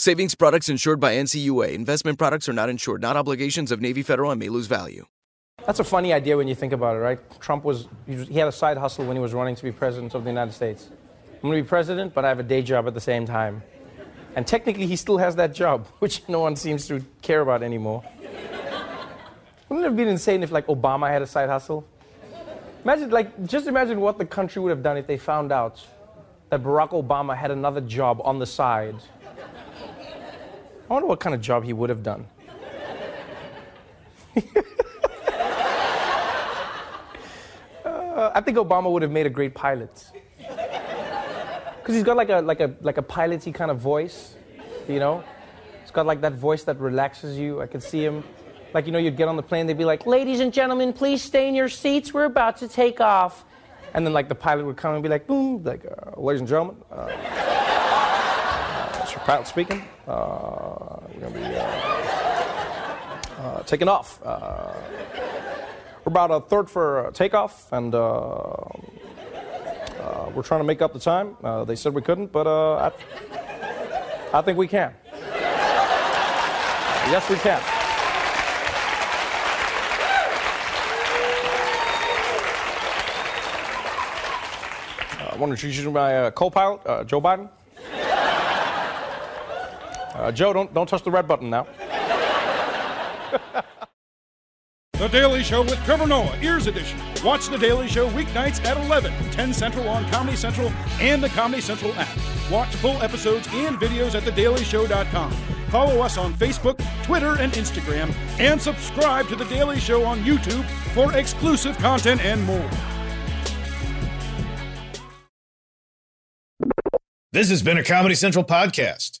Savings products insured by NCUA. Investment products are not insured, not obligations of Navy Federal and may lose value. That's a funny idea when you think about it, right? Trump was, he had a side hustle when he was running to be president of the United States. I'm going to be president, but I have a day job at the same time. And technically, he still has that job, which no one seems to care about anymore. Wouldn't it have been insane if, like, Obama had a side hustle? Imagine, like, just imagine what the country would have done if they found out that Barack Obama had another job on the side I wonder what kind of job he would have done. uh, I think Obama would have made a great pilot. Because he's got like a, like, a, like a piloty kind of voice, you know? He's got like that voice that relaxes you. I could see him. Like, you know, you'd get on the plane, they'd be like, ladies and gentlemen, please stay in your seats. We're about to take off. And then, like, the pilot would come and be like, boom, like, uh, ladies and gentlemen. Uh, Pilot speaking. Uh, we're going to be uh, uh, taking off. Uh, we're about a third for takeoff, and uh, uh, we're trying to make up the time. they said we couldn't, but I, I think we can. yes, we can. I want to introduce you to my co-pilot, Joe Biden. Uh, Joe, don't, don't touch the red button now. The Daily Show with Trevor Noah, Ears Edition. Watch The Daily Show weeknights at 11, 10 Central on Comedy Central and the Comedy Central app. Watch full episodes and videos at thedailyshow.com. Follow us on Facebook, Twitter, and Instagram, and subscribe to The Daily Show on YouTube for exclusive content and more. This has been a Comedy Central podcast.